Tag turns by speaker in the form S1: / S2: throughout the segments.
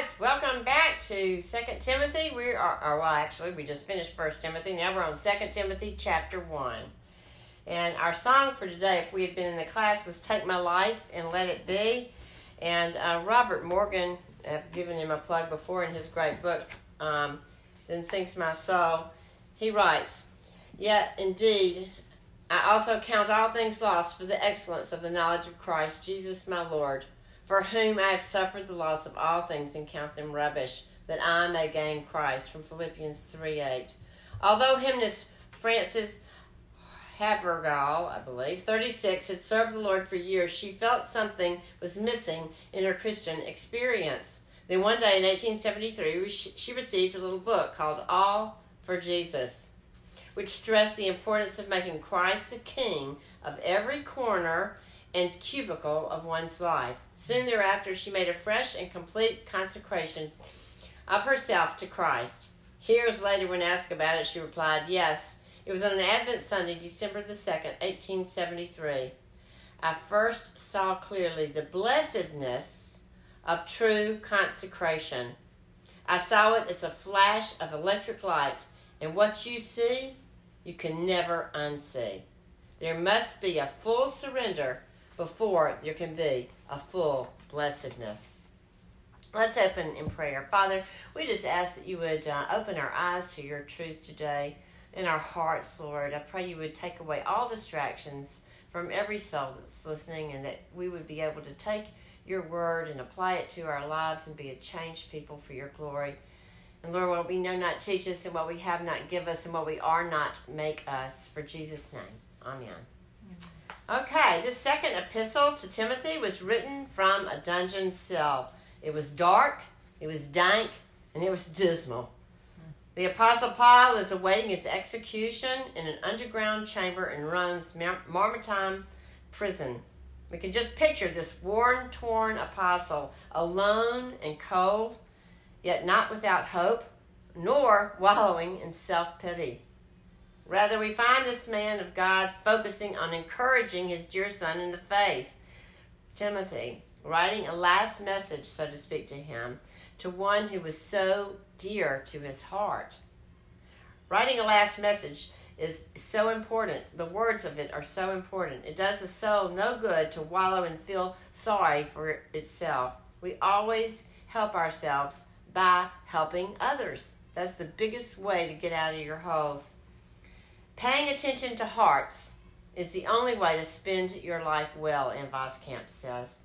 S1: guys, welcome back to Second Timothy. We are, or well, actually, we just finished First Timothy. Now we're on Second Timothy, chapter one. And our song for today, if we had been in the class, was "Take My Life and Let It Be." And uh, Robert Morgan, I've given him a plug before in his great book, um, "Then Sings My Soul." He writes, "Yet indeed, I also count all things lost for the excellence of the knowledge of Christ Jesus, my Lord." For whom I have suffered the loss of all things and count them rubbish, that I may gain Christ. From Philippians 3 8. Although hymnist Frances Havergal, I believe, 36, had served the Lord for years, she felt something was missing in her Christian experience. Then one day in 1873, she received a little book called All for Jesus, which stressed the importance of making Christ the King of every corner and cubicle of one's life. Soon thereafter, she made a fresh and complete consecration of herself to Christ. Years later, when asked about it, she replied, Yes, it was on an Advent Sunday, December the 2nd, 1873. I first saw clearly the blessedness of true consecration. I saw it as a flash of electric light, and what you see, you can never unsee. There must be a full surrender before there can be a full blessedness. Let's open in prayer. Father, we just ask that you would uh, open our eyes to your truth today in our hearts, Lord. I pray you would take away all distractions from every soul that's listening and that we would be able to take your word and apply it to our lives and be a changed people for your glory. And Lord, what we know not teach us, and what we have not give us, and what we are not make us. For Jesus' name. Amen. Okay, this second epistle to Timothy was written from a dungeon cell. It was dark, it was dank, and it was dismal. The Apostle Paul is awaiting his execution in an underground chamber in Rome's Mamertine prison. We can just picture this worn, torn apostle, alone and cold, yet not without hope, nor wallowing in self pity. Rather, we find this man of God focusing on encouraging his dear son in the faith, Timothy, writing a last message, so to speak, to him, to one who was so dear to his heart. Writing a last message is so important. The words of it are so important. It does the soul no good to wallow and feel sorry for itself. We always help ourselves by helping others. That's the biggest way to get out of your holes. Paying attention to hearts is the only way to spend your life well, Ann Voskamp says.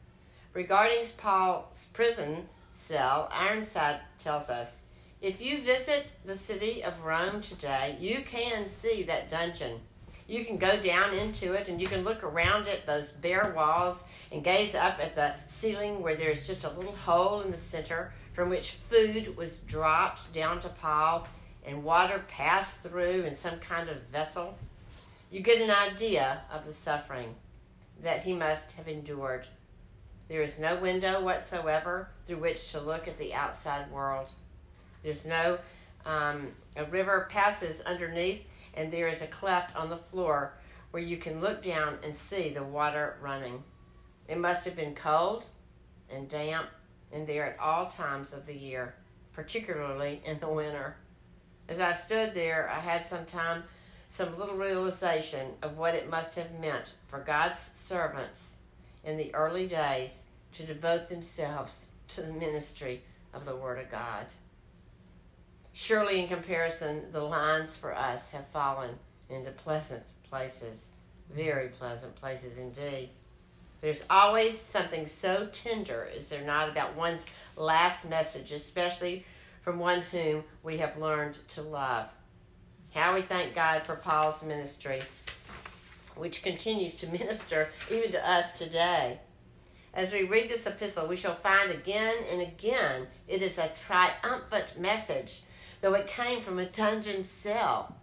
S1: Regarding Paul's prison cell, Ironside tells us if you visit the city of Rome today, you can see that dungeon. You can go down into it and you can look around it, those bare walls, and gaze up at the ceiling where there's just a little hole in the center from which food was dropped down to Paul and water passed through in some kind of vessel, you get an idea of the suffering that he must have endured. There is no window whatsoever through which to look at the outside world. There's no, um, a river passes underneath, and there is a cleft on the floor where you can look down and see the water running. It must have been cold and damp and there at all times of the year, particularly in the winter. As I stood there, I had some time, some little realization of what it must have meant for God's servants in the early days to devote themselves to the ministry of the Word of God. Surely, in comparison, the lines for us have fallen into pleasant places, very pleasant places indeed. There's always something so tender, is there not, about one's last message, especially from one whom we have learned to love. How we thank God for Paul's ministry, which continues to minister even to us today. As we read this epistle, we shall find again and again it is a triumphant message, though it came from a dungeon cell.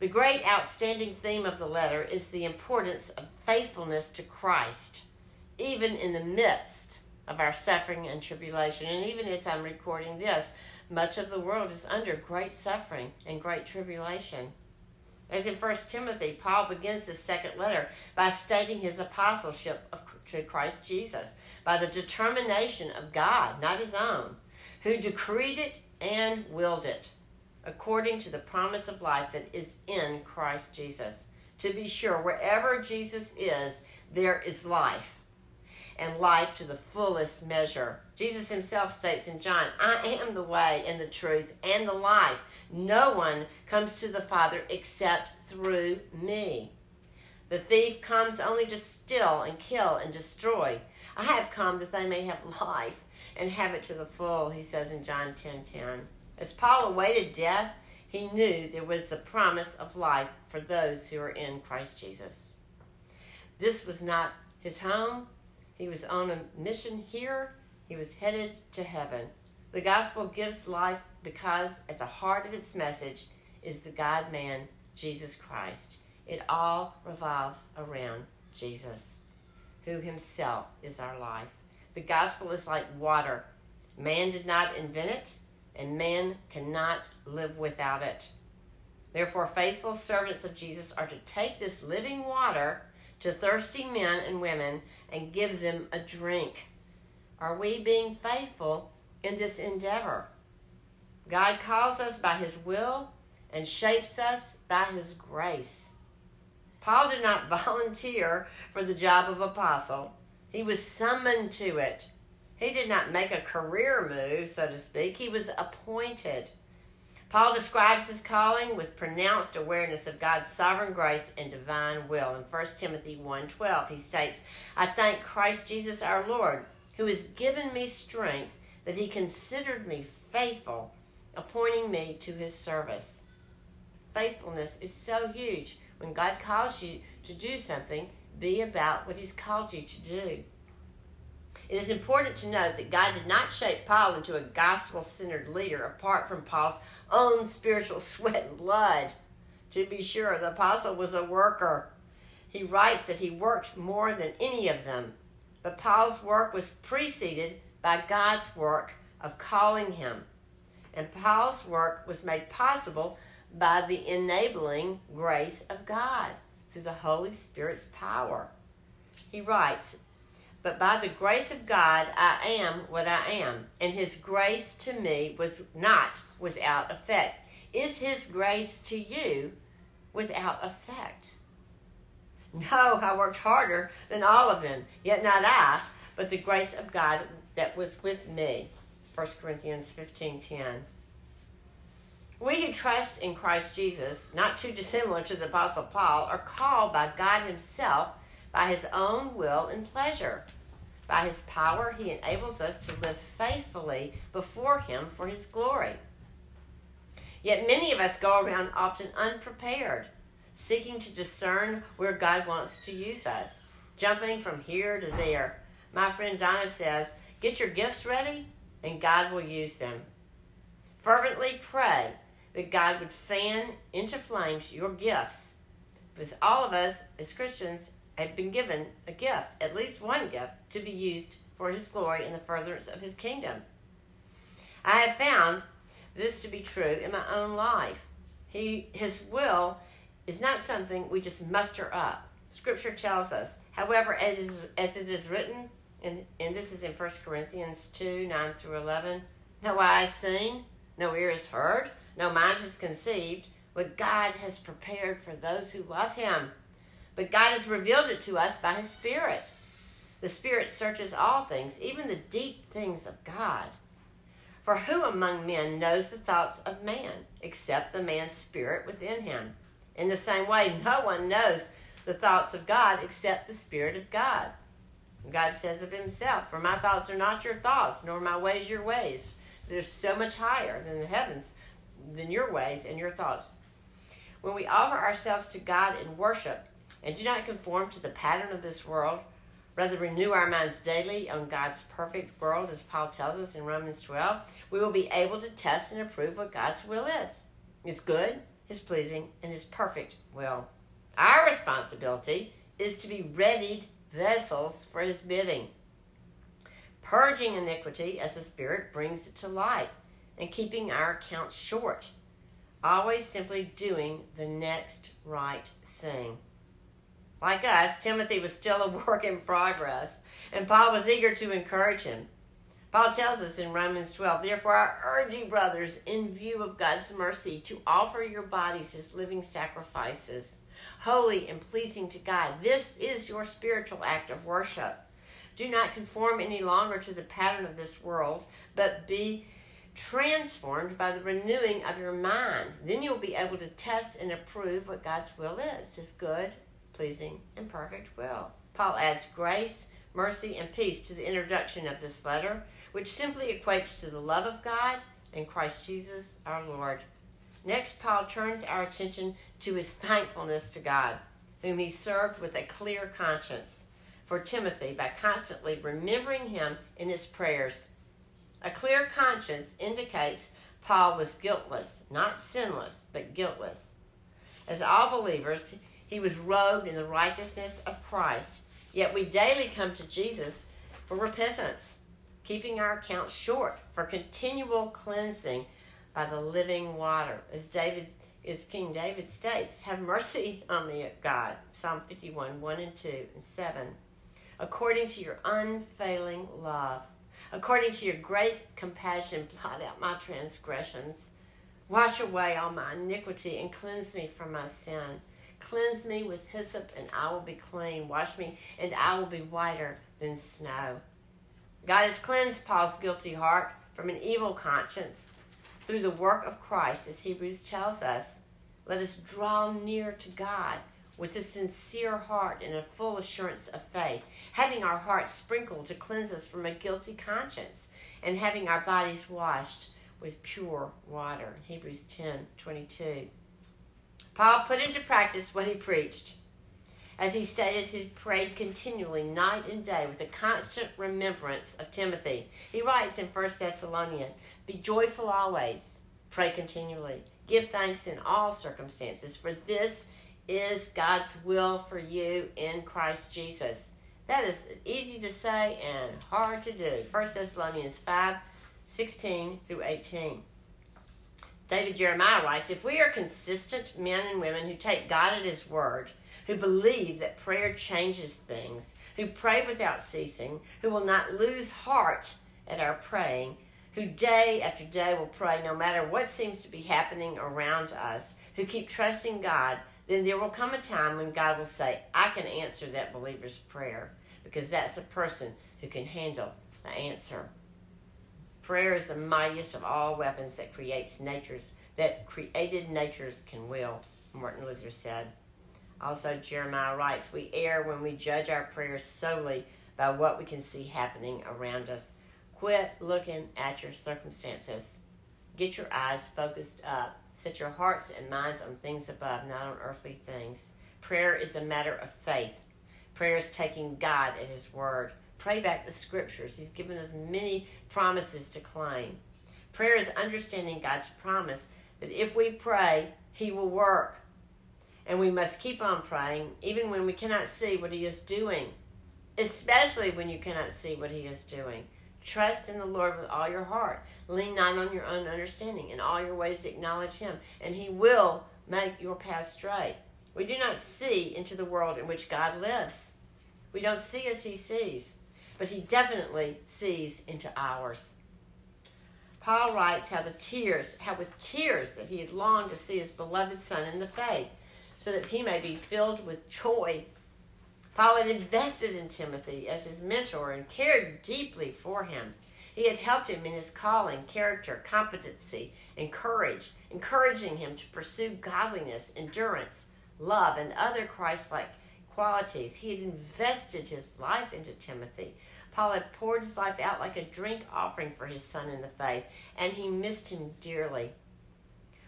S1: The great outstanding theme of the letter is the importance of faithfulness to Christ, even in the midst of our suffering and tribulation. And even as I'm recording this, much of the world is under great suffering and great tribulation. As in 1 Timothy, Paul begins his second letter by stating his apostleship of, to Christ Jesus by the determination of God, not his own, who decreed it and willed it, according to the promise of life that is in Christ Jesus. To be sure, wherever Jesus is, there is life, and life to the fullest measure. Jesus himself states in John, I am the way and the truth and the life. No one comes to the Father except through me. The thief comes only to steal and kill and destroy. I have come that they may have life and have it to the full, he says in John 10 10. As Paul awaited death, he knew there was the promise of life for those who are in Christ Jesus. This was not his home. He was on a mission here. He was headed to heaven. The gospel gives life because at the heart of its message is the God man, Jesus Christ. It all revolves around Jesus, who himself is our life. The gospel is like water. Man did not invent it, and man cannot live without it. Therefore, faithful servants of Jesus are to take this living water to thirsty men and women and give them a drink. Are we being faithful in this endeavor? God calls us by His will and shapes us by His grace. Paul did not volunteer for the job of apostle, he was summoned to it. He did not make a career move, so to speak, he was appointed. Paul describes his calling with pronounced awareness of God's sovereign grace and divine will. In 1 Timothy 1:12, he states, "I thank Christ Jesus our Lord, who has given me strength that he considered me faithful, appointing me to his service." Faithfulness is so huge. When God calls you to do something, be about what He's called you to do. It is important to note that God did not shape Paul into a gospel centered leader apart from Paul's own spiritual sweat and blood. To be sure, the apostle was a worker. He writes that he worked more than any of them, but Paul's work was preceded by God's work of calling him. And Paul's work was made possible by the enabling grace of God through the Holy Spirit's power. He writes, But by the grace of God I am what I am, and his grace to me was not without effect. Is his grace to you without effect? No, I worked harder than all of them, yet not I, but the grace of God that was with me. 1 Corinthians 15 10. We who trust in Christ Jesus, not too dissimilar to the Apostle Paul, are called by God Himself by His own will and pleasure. By His power, He enables us to live faithfully before Him for His glory. Yet many of us go around often unprepared, seeking to discern where God wants to use us, jumping from here to there. My friend Donna says, Get your gifts ready, and God will use them. Fervently pray that God would fan into flames your gifts. Because all of us as Christians have been given a gift, at least one gift, to be used for His glory and the furtherance of His kingdom. I have found this to be true in my own life. He, His will is not something we just muster up. Scripture tells us, however, as, as it is written, and, and this is in 1 Corinthians 2 9 through 11, no eye has seen, no ear has heard, no mind has conceived what God has prepared for those who love Him. But God has revealed it to us by His Spirit. The Spirit searches all things, even the deep things of God. For who among men knows the thoughts of man, except the man's spirit within him? In the same way, no one knows the thoughts of God except the Spirit of God. God says of Himself, For my thoughts are not your thoughts, nor my ways your ways. They're so much higher than the heavens than your ways and your thoughts. When we offer ourselves to God in worship and do not conform to the pattern of this world, rather renew our minds daily on God's perfect world, as Paul tells us in Romans 12, we will be able to test and approve what God's will is. His good, His pleasing, and His perfect will. Our responsibility is to be readied vessels for His bidding, purging iniquity as the Spirit brings it to light and keeping our accounts short. Always simply doing the next right thing. Like us, Timothy was still a work in progress, and Paul was eager to encourage him. Paul tells us in Romans 12, therefore I urge you, brothers, in view of God's mercy, to offer your bodies as living sacrifices, holy and pleasing to God. This is your spiritual act of worship. Do not conform any longer to the pattern of this world, but be transformed by the renewing of your mind. Then you'll be able to test and approve what God's will is his good, pleasing, and perfect will. Paul adds grace, mercy, and peace to the introduction of this letter which simply equates to the love of God and Christ Jesus our Lord. Next, Paul turns our attention to his thankfulness to God, whom he served with a clear conscience for Timothy by constantly remembering him in his prayers. A clear conscience indicates Paul was guiltless, not sinless, but guiltless. As all believers, he was robed in the righteousness of Christ, yet we daily come to Jesus for repentance keeping our accounts short for continual cleansing by the living water. As David as King David states, have mercy on me, God. Psalm 51, 1 and 2 and 7. According to your unfailing love, according to your great compassion, blot out my transgressions. Wash away all my iniquity and cleanse me from my sin. Cleanse me with hyssop, and I will be clean. Wash me, and I will be whiter than snow. God has cleansed Paul's guilty heart from an evil conscience through the work of Christ, as Hebrews tells us. Let us draw near to God with a sincere heart and a full assurance of faith, having our hearts sprinkled to cleanse us from a guilty conscience, and having our bodies washed with pure water. Hebrews 10 22. Paul put into practice what he preached. As he stated, he prayed continually, night and day, with a constant remembrance of Timothy. He writes in 1 Thessalonians Be joyful always, pray continually, give thanks in all circumstances, for this is God's will for you in Christ Jesus. That is easy to say and hard to do. 1 Thessalonians 5 16 through 18. David Jeremiah writes If we are consistent men and women who take God at His word, who believe that prayer changes things, who pray without ceasing, who will not lose heart at our praying, who day after day will pray no matter what seems to be happening around us, who keep trusting God, then there will come a time when God will say, I can answer that believer's prayer because that's a person who can handle the answer. Prayer is the mightiest of all weapons that creates natures that created natures can will, Martin Luther said. Also, Jeremiah writes, We err when we judge our prayers solely by what we can see happening around us. Quit looking at your circumstances. Get your eyes focused up. Set your hearts and minds on things above, not on earthly things. Prayer is a matter of faith. Prayer is taking God at His word. Pray back the scriptures. He's given us many promises to claim. Prayer is understanding God's promise that if we pray, He will work. And we must keep on praying even when we cannot see what He is doing, especially when you cannot see what He is doing. Trust in the Lord with all your heart. Lean not on your own understanding. In all your ways, acknowledge Him, and He will make your path straight. We do not see into the world in which God lives. We don't see as He sees, but He definitely sees into ours. Paul writes how the tears, how with tears that he had longed to see his beloved son in the faith so that he may be filled with joy. Paul had invested in Timothy as his mentor and cared deeply for him. He had helped him in his calling, character, competency, and courage, encouraging him to pursue godliness, endurance, love, and other Christ like qualities. He had invested his life into Timothy. Paul had poured his life out like a drink offering for his son in the faith, and he missed him dearly.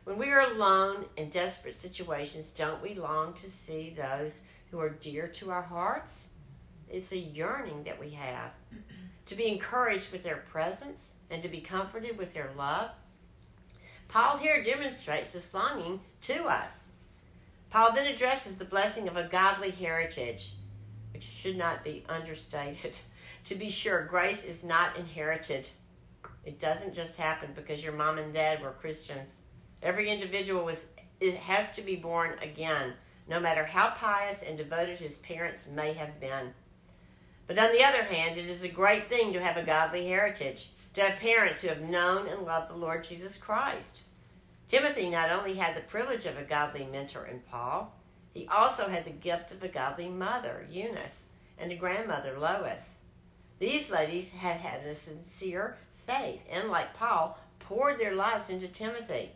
S1: When we are alone in desperate situations, don't we long to see those who are dear to our hearts? It's a yearning that we have to be encouraged with their presence and to be comforted with their love. Paul here demonstrates this longing to us. Paul then addresses the blessing of a godly heritage, which should not be understated. to be sure, grace is not inherited. It doesn't just happen because your mom and dad were Christians. Every individual was it has to be born again, no matter how pious and devoted his parents may have been. But on the other hand, it is a great thing to have a godly heritage, to have parents who have known and loved the Lord Jesus Christ. Timothy not only had the privilege of a godly mentor in Paul, he also had the gift of a godly mother, Eunice, and a grandmother, Lois. These ladies had had a sincere faith and, like Paul, poured their lives into Timothy.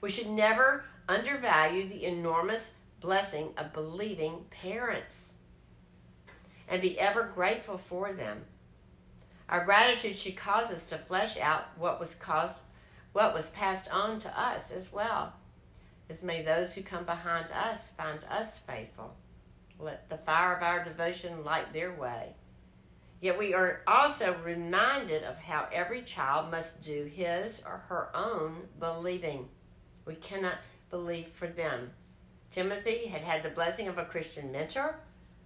S1: We should never undervalue the enormous blessing of believing parents and be ever grateful for them. Our gratitude should cause us to flesh out what was caused what was passed on to us as well. As may those who come behind us find us faithful. Let the fire of our devotion light their way. Yet we are also reminded of how every child must do his or her own believing. We cannot believe for them. Timothy had had the blessing of a Christian mentor,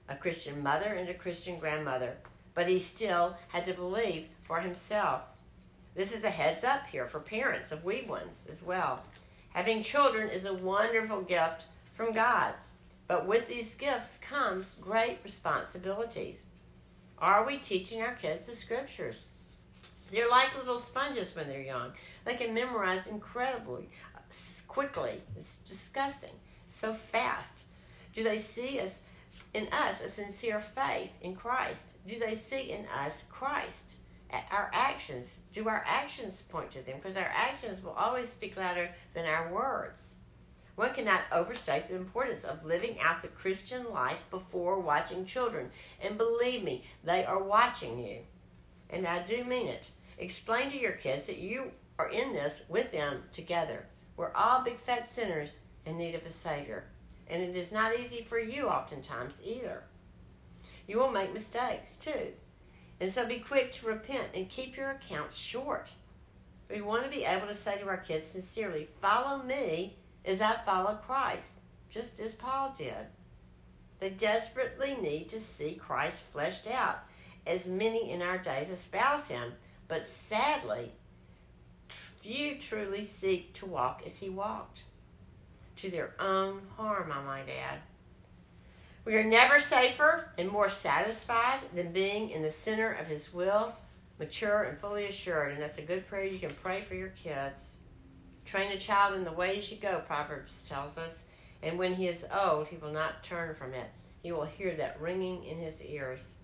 S1: a Christian mother, and a Christian grandmother, but he still had to believe for himself. This is a heads up here for parents of wee ones as well. Having children is a wonderful gift from God, but with these gifts comes great responsibilities. Are we teaching our kids the scriptures? They're like little sponges when they're young. They can memorize incredibly quickly. It's disgusting. So fast. Do they see us in us a sincere faith in Christ? Do they see in us Christ? Our actions, do our actions point to them? Because our actions will always speak louder than our words. One cannot overstate the importance of living out the Christian life before watching children. And believe me, they are watching you. And I do mean it. Explain to your kids that you are in this with them together. We're all big fat sinners in need of a Savior. And it is not easy for you oftentimes either. You will make mistakes too. And so be quick to repent and keep your accounts short. We want to be able to say to our kids sincerely, Follow me as I follow Christ, just as Paul did. They desperately need to see Christ fleshed out, as many in our days espouse him. But sadly, few truly seek to walk as he walked, to their own harm, I might add. We are never safer and more satisfied than being in the center of his will, mature and fully assured. And that's a good prayer you can pray for your kids. Train a child in the way he should go, Proverbs tells us, and when he is old, he will not turn from it. He will hear that ringing in his ears.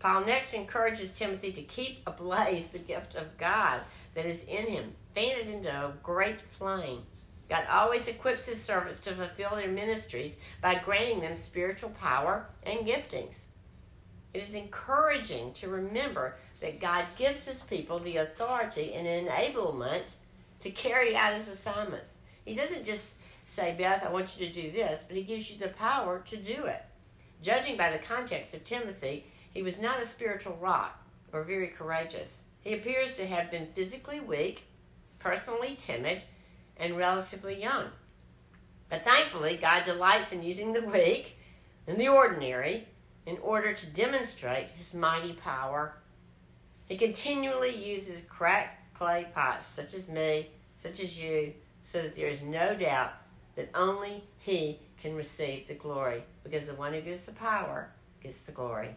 S1: Paul next encourages Timothy to keep ablaze the gift of God that is in him, fan it into a great flame. God always equips his servants to fulfill their ministries by granting them spiritual power and giftings. It is encouraging to remember that God gives his people the authority and enablement to carry out his assignments. He doesn't just say, Beth, I want you to do this, but he gives you the power to do it. Judging by the context of Timothy, he was not a spiritual rock or very courageous. He appears to have been physically weak, personally timid, and relatively young. But thankfully, God delights in using the weak and the ordinary in order to demonstrate his mighty power. He continually uses cracked clay pots, such as me, such as you, so that there is no doubt that only He can receive the glory, because the one who gives the power gets the glory.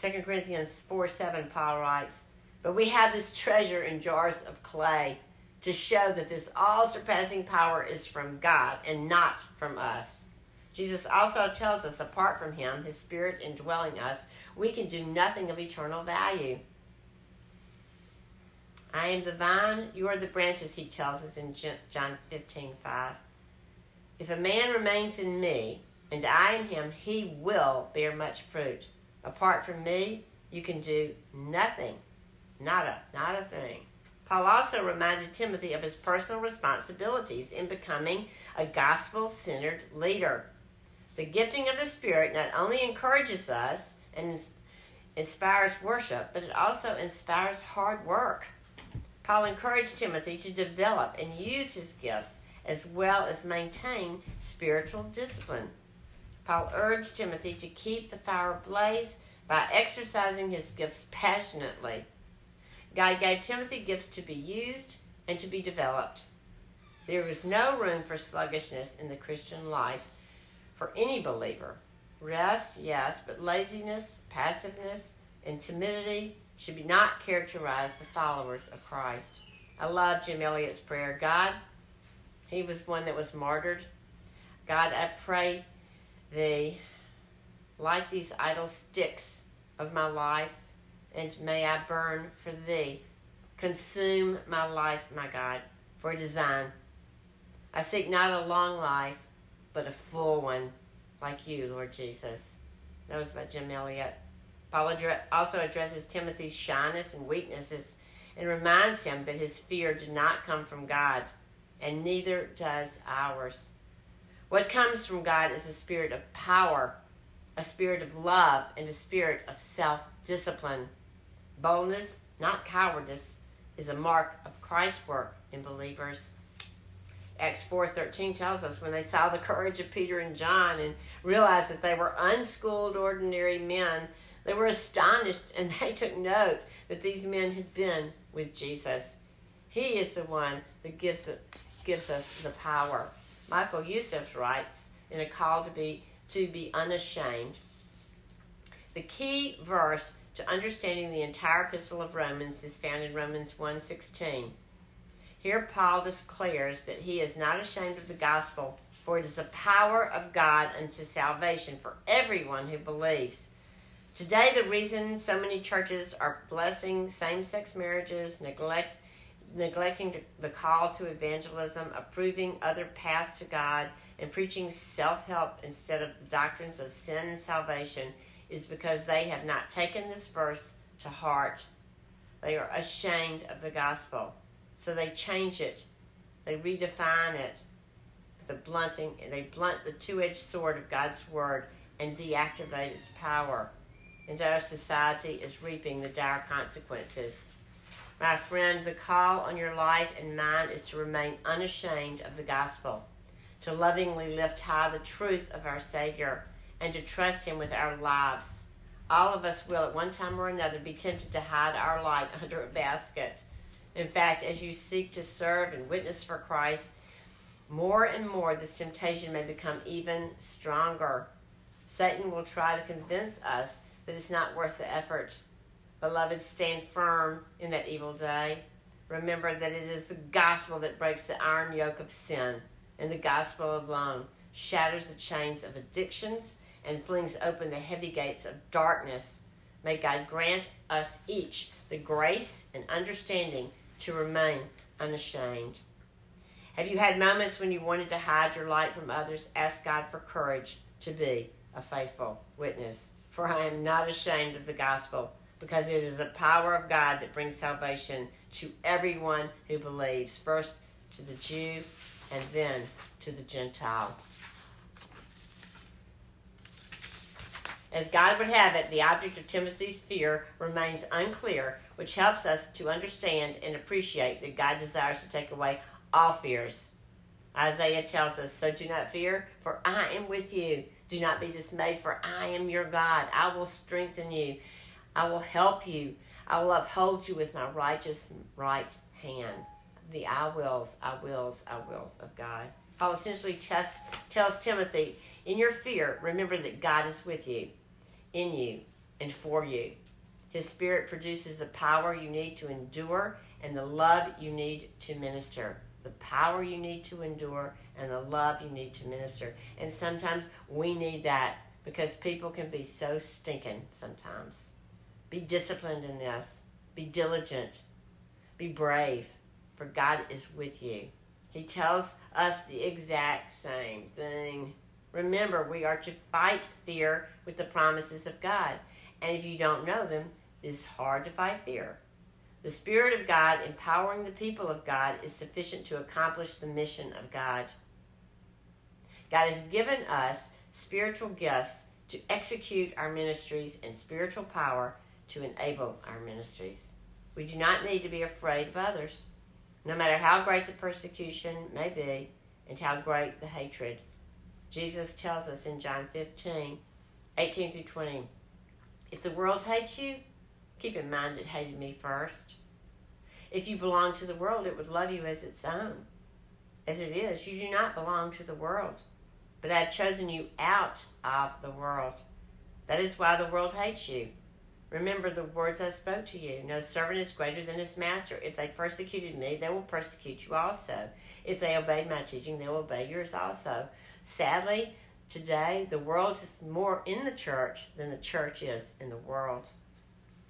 S1: 2 Corinthians 4 7, Paul writes, But we have this treasure in jars of clay to show that this all surpassing power is from God and not from us. Jesus also tells us, apart from Him, His Spirit indwelling us, we can do nothing of eternal value. I am the vine, you are the branches, he tells us in John 15 5. If a man remains in me, and I in him, he will bear much fruit. Apart from me, you can do nothing. Not a, not a thing. Paul also reminded Timothy of his personal responsibilities in becoming a gospel centered leader. The gifting of the Spirit not only encourages us and inspires worship, but it also inspires hard work. Paul encouraged Timothy to develop and use his gifts as well as maintain spiritual discipline. Paul urged Timothy to keep the fire ablaze by exercising his gifts passionately. God gave Timothy gifts to be used and to be developed. There is no room for sluggishness in the Christian life for any believer. Rest, yes, but laziness, passiveness, and timidity should be not characterize the followers of Christ. I love Jim Elliot's prayer. God, he was one that was martyred. God, I pray thee light these idle sticks of my life, and may I burn for thee. Consume my life, my God, for a design. I seek not a long life, but a full one, like you, Lord Jesus. That was by Jim Elliot. Paul also addresses Timothy's shyness and weaknesses and reminds him that his fear did not come from God, and neither does ours. What comes from God is a spirit of power, a spirit of love, and a spirit of self discipline. Boldness, not cowardice, is a mark of Christ's work in believers. Acts 4:13 tells us when they saw the courage of Peter and John and realized that they were unschooled ordinary men, they were astonished and they took note that these men had been with Jesus. He is the one that gives gives us the power. Michael Youssef writes in a call to be to be unashamed. The key verse to understanding the entire epistle of Romans is found in Romans 1:16. Here Paul declares that he is not ashamed of the gospel, for it is the power of God unto salvation for everyone who believes. Today, the reason so many churches are blessing same sex marriages, neglect, neglecting the call to evangelism, approving other paths to God, and preaching self help instead of the doctrines of sin and salvation is because they have not taken this verse to heart. They are ashamed of the gospel. So they change it, they redefine it, the blunting, they blunt the two edged sword of God's word and deactivate its power and our society is reaping the dire consequences. My friend, the call on your life and mine is to remain unashamed of the gospel, to lovingly lift high the truth of our Savior, and to trust Him with our lives. All of us will, at one time or another, be tempted to hide our light under a basket. In fact, as you seek to serve and witness for Christ, more and more this temptation may become even stronger. Satan will try to convince us that it's not worth the effort. Beloved, stand firm in that evil day. Remember that it is the gospel that breaks the iron yoke of sin, and the gospel alone shatters the chains of addictions and flings open the heavy gates of darkness. May God grant us each the grace and understanding to remain unashamed. Have you had moments when you wanted to hide your light from others? Ask God for courage to be a faithful witness for I am not ashamed of the gospel, because it is the power of God that brings salvation to everyone who believes, first to the Jew and then to the Gentile. As God would have it, the object of Timothy's fear remains unclear, which helps us to understand and appreciate that God desires to take away all fears. Isaiah tells us, So do not fear, for I am with you. Do not be dismayed, for I am your God. I will strengthen you. I will help you. I will uphold you with my righteous right hand. The I wills, I wills, I wills of God. Paul essentially tests, tells Timothy, in your fear, remember that God is with you, in you, and for you. His Spirit produces the power you need to endure and the love you need to minister. The power you need to endure and the love you need to minister. And sometimes we need that because people can be so stinking sometimes. Be disciplined in this, be diligent, be brave, for God is with you. He tells us the exact same thing. Remember, we are to fight fear with the promises of God. And if you don't know them, it's hard to fight fear. The Spirit of God empowering the people of God is sufficient to accomplish the mission of God. God has given us spiritual gifts to execute our ministries and spiritual power to enable our ministries. We do not need to be afraid of others, no matter how great the persecution may be and how great the hatred. Jesus tells us in John 15, 18 through 20, if the world hates you, keep in mind it hated me first. If you belong to the world, it would love you as its own. As it is, you do not belong to the world but I have chosen you out of the world. That is why the world hates you. Remember the words I spoke to you. No servant is greater than his master. If they persecuted me, they will persecute you also. If they obeyed my teaching, they will obey yours also. Sadly, today the world is more in the church than the church is in the world.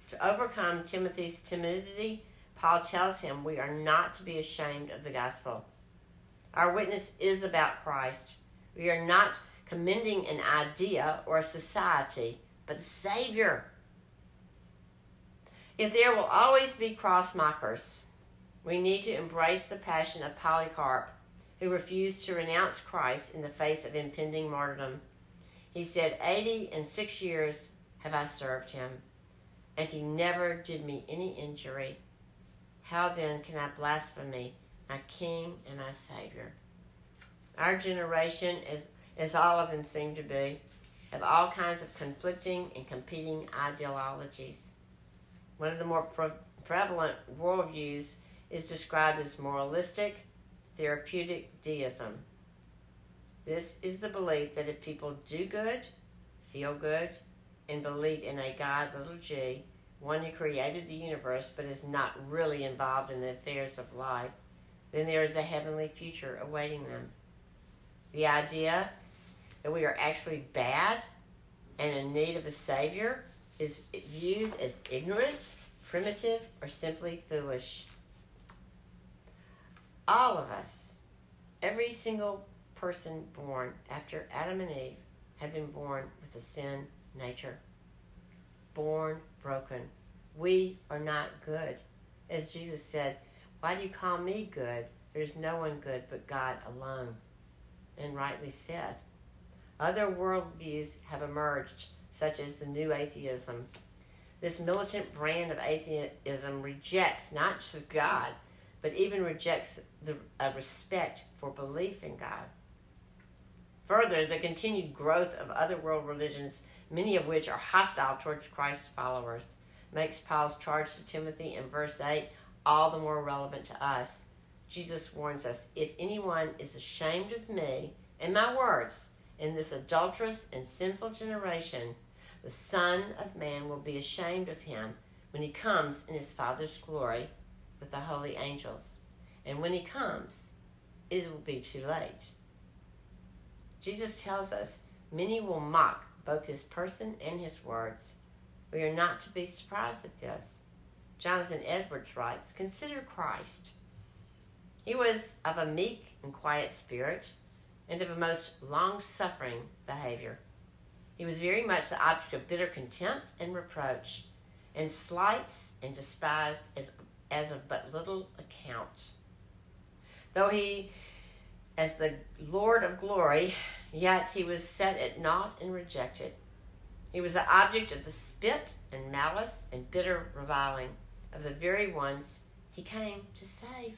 S1: To overcome Timothy's timidity, Paul tells him we are not to be ashamed of the gospel. Our witness is about Christ. We are not commending an idea or a society, but a Savior. If there will always be cross mockers, we need to embrace the passion of Polycarp, who refused to renounce Christ in the face of impending martyrdom. He said, Eighty and six years have I served him, and he never did me any injury. How then can I blaspheme my King and my Savior? Our generation, as, as all of them seem to be, have all kinds of conflicting and competing ideologies. One of the more pre- prevalent worldviews is described as moralistic, therapeutic deism. This is the belief that if people do good, feel good, and believe in a God, little g, one who created the universe but is not really involved in the affairs of life, then there is a heavenly future awaiting them. The idea that we are actually bad and in need of a Savior is viewed as ignorant, primitive, or simply foolish. All of us, every single person born after Adam and Eve, have been born with a sin nature. Born broken. We are not good. As Jesus said, Why do you call me good? There's no one good but God alone and rightly said. Other worldviews have emerged, such as the New Atheism. This militant brand of atheism rejects not just God, but even rejects the uh, respect for belief in God. Further, the continued growth of other world religions, many of which are hostile towards Christ's followers, makes Paul's charge to Timothy in verse 8 all the more relevant to us. Jesus warns us if anyone is ashamed of me and my words in this adulterous and sinful generation, the Son of Man will be ashamed of him when he comes in his Father's glory with the holy angels. And when he comes, it will be too late. Jesus tells us many will mock both his person and his words. We are not to be surprised at this. Jonathan Edwards writes Consider Christ. He was of a meek and quiet spirit and of a most long suffering behavior. He was very much the object of bitter contempt and reproach, and slights and despised as, as of but little account. Though he, as the Lord of glory, yet he was set at naught and rejected. He was the object of the spit and malice and bitter reviling of the very ones he came to save.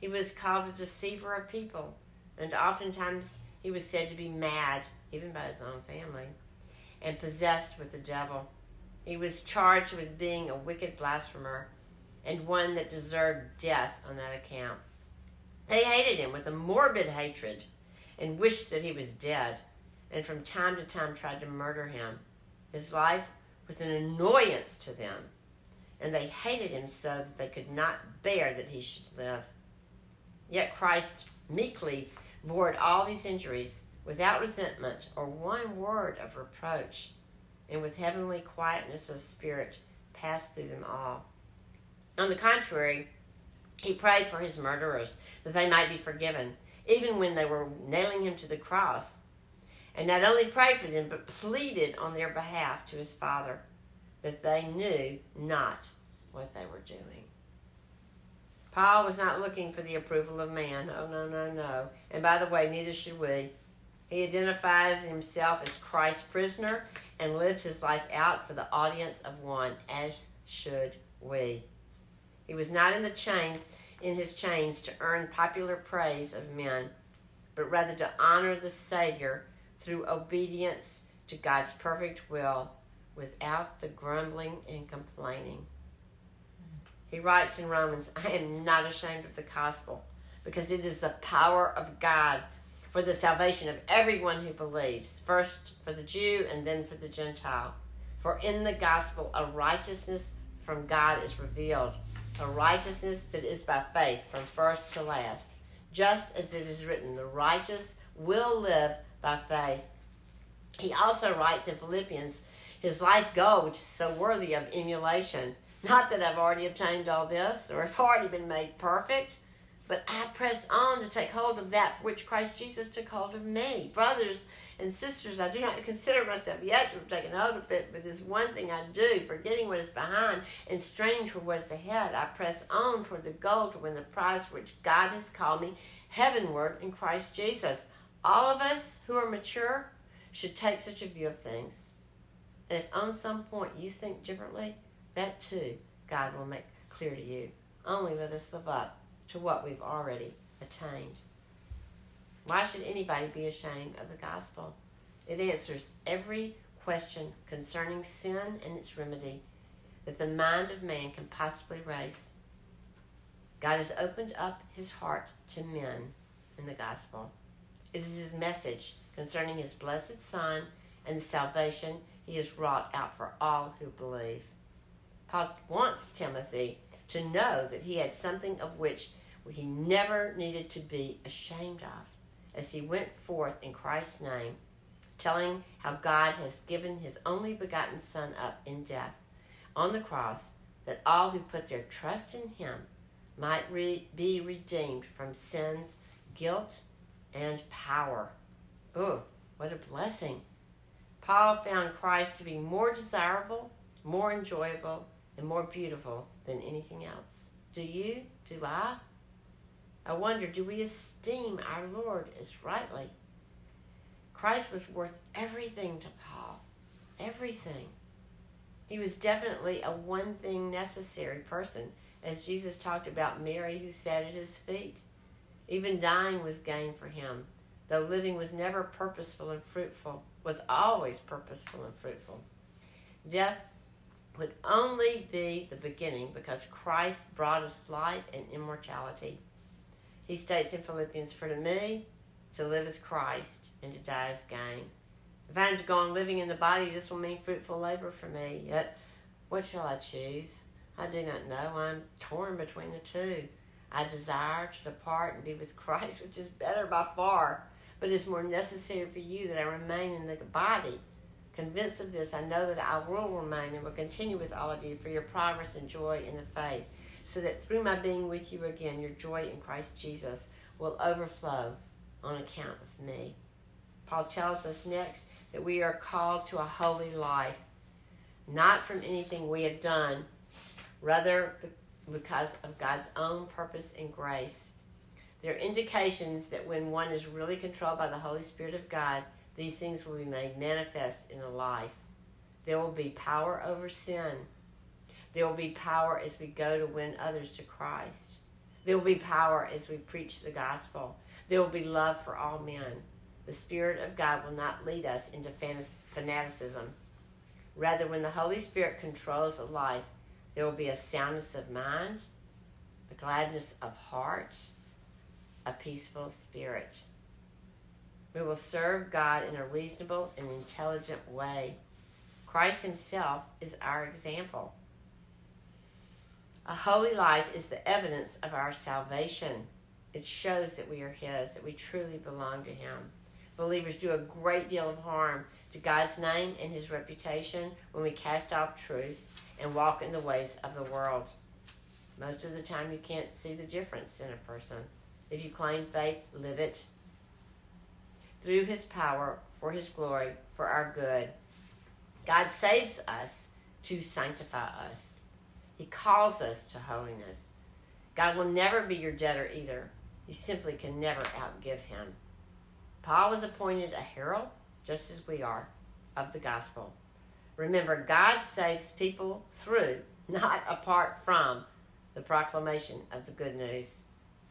S1: He was called a deceiver of people, and oftentimes he was said to be mad, even by his own family, and possessed with the devil. He was charged with being a wicked blasphemer and one that deserved death on that account. They hated him with a morbid hatred and wished that he was dead, and from time to time tried to murder him. His life was an annoyance to them, and they hated him so that they could not bear that he should live. Yet Christ meekly bore all these injuries without resentment or one word of reproach, and with heavenly quietness of spirit passed through them all. On the contrary, he prayed for his murderers that they might be forgiven, even when they were nailing him to the cross. And not only prayed for them, but pleaded on their behalf to his Father that they knew not what they were doing. Paul was not looking for the approval of man. Oh, no, no, no. And by the way, neither should we. He identifies himself as Christ's prisoner and lives his life out for the audience of one, as should we. He was not in the chains in his chains to earn popular praise of men, but rather to honor the Savior through obedience to God's perfect will without the grumbling and complaining. He writes in Romans, I am not ashamed of the gospel because it is the power of God for the salvation of everyone who believes, first for the Jew and then for the Gentile. For in the gospel, a righteousness from God is revealed, a righteousness that is by faith from first to last. Just as it is written, the righteous will live by faith. He also writes in Philippians his life goal, which is so worthy of emulation. Not that I've already obtained all this or have already been made perfect, but I press on to take hold of that for which Christ Jesus took hold of me. Brothers and sisters, I do not consider myself yet to have taken hold of it, but this one thing I do, forgetting what is behind and straining toward what is ahead, I press on toward the goal to win the prize for which God has called me heavenward in Christ Jesus. All of us who are mature should take such a view of things. And if on some point you think differently, that too God will make clear to you. Only let us live up to what we've already attained. Why should anybody be ashamed of the gospel? It answers every question concerning sin and its remedy that the mind of man can possibly raise. God has opened up his heart to men in the gospel. It is his message concerning his blessed Son and the salvation he has wrought out for all who believe. Paul wants Timothy to know that he had something of which he never needed to be ashamed of as he went forth in Christ's name, telling how God has given his only begotten Son up in death on the cross, that all who put their trust in him might re- be redeemed from sin's guilt and power. Oh, what a blessing! Paul found Christ to be more desirable, more enjoyable, and more beautiful than anything else. Do you? Do I? I wonder, do we esteem our Lord as rightly? Christ was worth everything to Paul. Everything. He was definitely a one thing necessary person, as Jesus talked about Mary who sat at his feet. Even dying was gain for him, though living was never purposeful and fruitful, was always purposeful and fruitful. Death would only be the beginning because Christ brought us life and immortality. He states in Philippians, For to me, to live is Christ, and to die is gain. If I am to go on living in the body, this will mean fruitful labor for me. Yet, what shall I choose? I do not know. I'm torn between the two. I desire to depart and be with Christ, which is better by far, but it is more necessary for you that I remain in the body. Convinced of this, I know that I will remain and will continue with all of you for your progress and joy in the faith so that through my being with you again, your joy in Christ Jesus will overflow on account of me. Paul tells us next that we are called to a holy life, not from anything we have done, rather because of God's own purpose and grace. There are indications that when one is really controlled by the Holy Spirit of God, these things will be made manifest in the life. There will be power over sin there will be power as we go to win others to Christ. There will be power as we preach the gospel. There will be love for all men. The Spirit of God will not lead us into fanaticism. Rather, when the Holy Spirit controls a life, there will be a soundness of mind, a gladness of heart, a peaceful spirit. We will serve God in a reasonable and intelligent way. Christ Himself is our example. A holy life is the evidence of our salvation. It shows that we are His, that we truly belong to Him. Believers do a great deal of harm to God's name and His reputation when we cast off truth and walk in the ways of the world. Most of the time, you can't see the difference in a person. If you claim faith, live it. Through His power, for His glory, for our good. God saves us to sanctify us. He calls us to holiness. God will never be your debtor either. You simply can never outgive him. Paul was appointed a herald, just as we are, of the gospel. Remember, God saves people through, not apart from, the proclamation of the good news.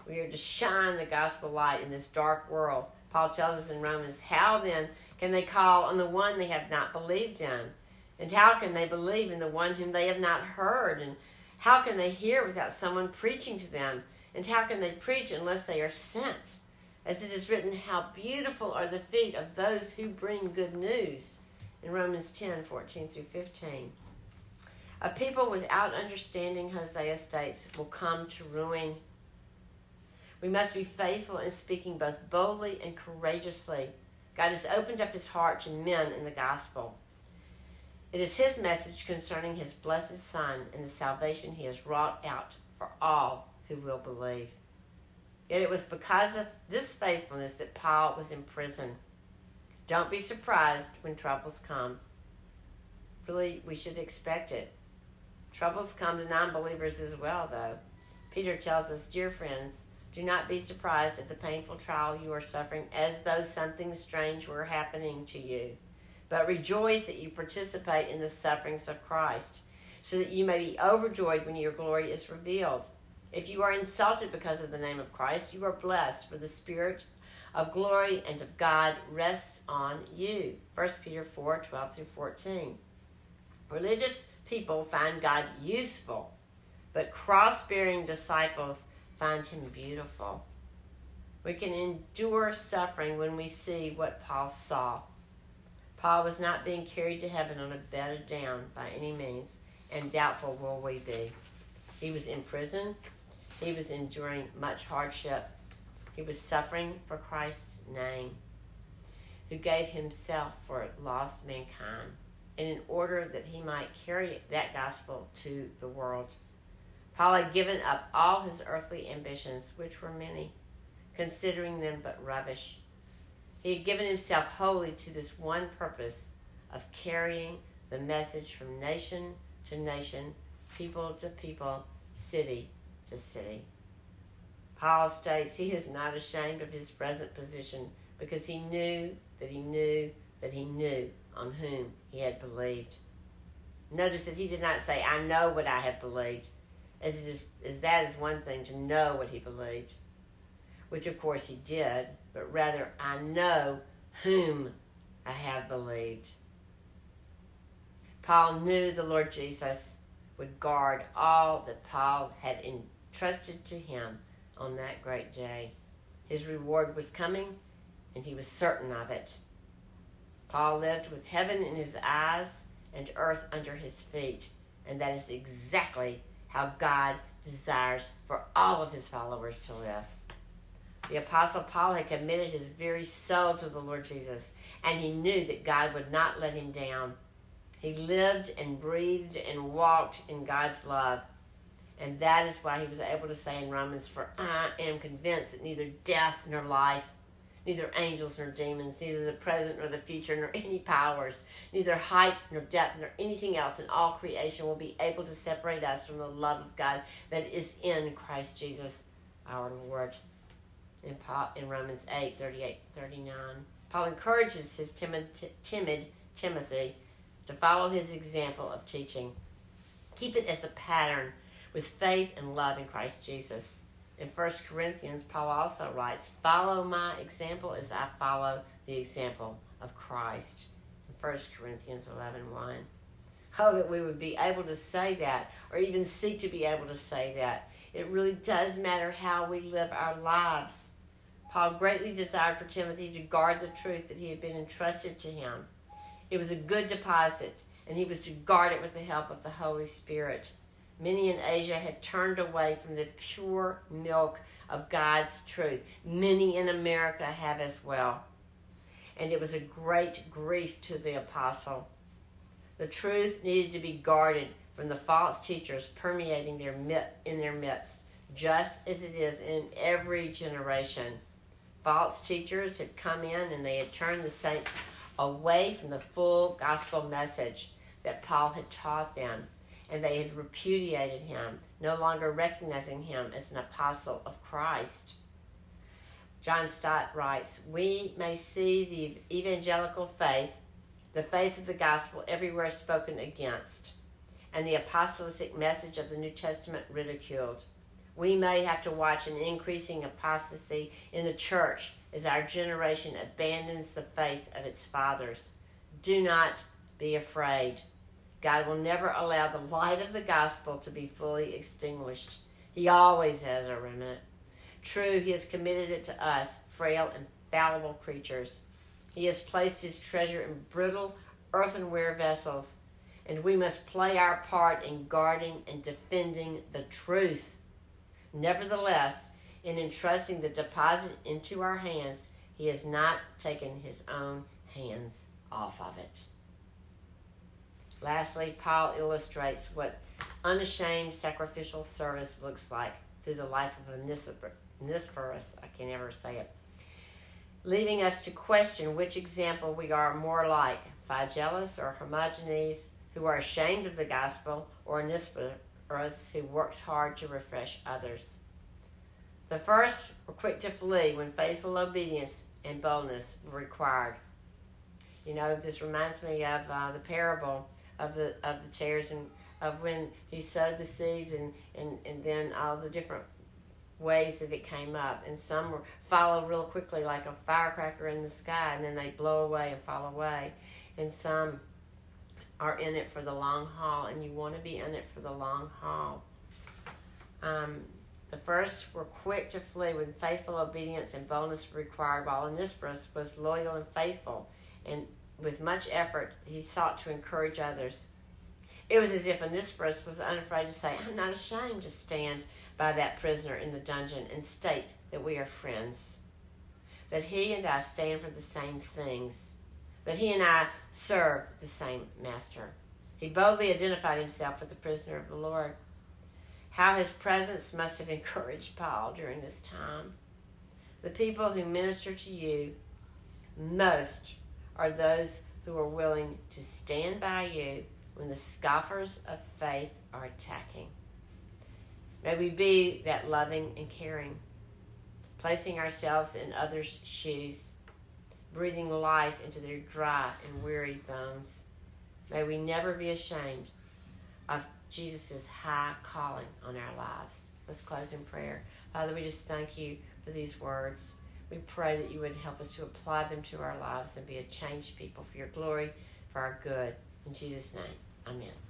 S1: We are to shine the gospel light in this dark world. Paul tells us in Romans, How then can they call on the one they have not believed in? And how can they believe in the one whom they have not heard? And how can they hear without someone preaching to them? And how can they preach unless they are sent? As it is written, How beautiful are the feet of those who bring good news in Romans 10 14 through 15. A people without understanding, Hosea states, will come to ruin. We must be faithful in speaking both boldly and courageously. God has opened up his heart to men in the gospel. It is his message concerning his blessed Son and the salvation he has wrought out for all who will believe. Yet it was because of this faithfulness that Paul was in prison. Don't be surprised when troubles come. Really, we should expect it. Troubles come to non believers as well, though. Peter tells us, Dear friends, do not be surprised at the painful trial you are suffering as though something strange were happening to you. But rejoice that you participate in the sufferings of Christ, so that you may be overjoyed when your glory is revealed. If you are insulted because of the name of Christ, you are blessed, for the Spirit of glory and of God rests on you. 1 Peter 4 12 through 14. Religious people find God useful, but cross bearing disciples find Him beautiful. We can endure suffering when we see what Paul saw. Paul was not being carried to heaven on a bed of down by any means, and doubtful will we be. He was in prison. He was enduring much hardship. He was suffering for Christ's name, who gave himself for lost mankind, and in order that he might carry that gospel to the world. Paul had given up all his earthly ambitions, which were many, considering them but rubbish. He had given himself wholly to this one purpose of carrying the message from nation to nation, people to people, city to city. Paul states he is not ashamed of his present position because he knew that he knew that he knew on whom he had believed. Notice that he did not say, I know what I have believed, as it is as that is one thing to know what he believed, which of course he did, but rather I know whom I have believed. Paul knew the Lord Jesus would guard all that Paul had entrusted to him on that great day. His reward was coming, and he was certain of it. Paul lived with heaven in his eyes and earth under his feet, and that is exactly how God desires for all of his followers to live. The Apostle Paul had committed his very soul to the Lord Jesus, and he knew that God would not let him down. He lived and breathed and walked in God's love. And that is why he was able to say in Romans, For I am convinced that neither death nor life, neither angels nor demons, neither the present nor the future, nor any powers, neither height nor depth, nor anything else in all creation will be able to separate us from the love of God that is in Christ Jesus our Lord. In, Paul, in Romans 8 38 39. Paul encourages his timid, timid Timothy to follow his example of teaching. Keep it as a pattern with faith and love in Christ Jesus. In 1 Corinthians, Paul also writes, Follow my example as I follow the example of Christ. In 1 Corinthians 11 1. Oh, that we would be able to say that, or even seek to be able to say that. It really does matter how we live our lives. Paul greatly desired for Timothy to guard the truth that he had been entrusted to him. It was a good deposit, and he was to guard it with the help of the Holy Spirit. Many in Asia had turned away from the pure milk of God's truth. Many in America have as well. And it was a great grief to the apostle. The truth needed to be guarded from the false teachers permeating their in their midst, just as it is in every generation. False teachers had come in and they had turned the saints away from the full gospel message that Paul had taught them and they had repudiated him, no longer recognizing him as an apostle of Christ. John Stott writes We may see the evangelical faith, the faith of the gospel, everywhere spoken against, and the apostolic message of the New Testament ridiculed. We may have to watch an increasing apostasy in the church as our generation abandons the faith of its fathers. Do not be afraid. God will never allow the light of the gospel to be fully extinguished. He always has a remnant. True, He has committed it to us, frail and fallible creatures. He has placed His treasure in brittle earthenware vessels, and we must play our part in guarding and defending the truth. Nevertheless, in entrusting the deposit into our hands, He has not taken His own hands off of it. Lastly, Paul illustrates what unashamed sacrificial service looks like through the life of Onesiphorus. I can never say it. Leaving us to question which example we are more like, Phygellus or Hermogenes, who are ashamed of the gospel, or Onesiphorus, who works hard to refresh others. The first were quick to flee when faithful obedience and boldness were required. You know, this reminds me of uh, the parable of the of the tares and of when he sowed the seeds and, and, and then all the different ways that it came up. And some were follow real quickly like a firecracker in the sky and then they blow away and fall away. And some are in it for the long haul and you want to be in it for the long haul. Um, the first were quick to flee with faithful obedience and boldness required, while Onesiphorus was loyal and faithful, and with much effort he sought to encourage others. It was as if Onesiphorus was unafraid to say, I'm not ashamed to stand by that prisoner in the dungeon and state that we are friends, that he and I stand for the same things, that he and I serve the same master. He boldly identified himself with the prisoner of the Lord. How his presence must have encouraged Paul during this time. The people who minister to you most are those who are willing to stand by you when the scoffers of faith are attacking. May we be that loving and caring, placing ourselves in others' shoes, breathing life into their dry and weary bones. May we never be ashamed of Jesus' high calling on our lives. Let's close in prayer. Father, we just thank you for these words. We pray that you would help us to apply them to our lives and be a changed people for your glory, for our good. In Jesus' name. Amen.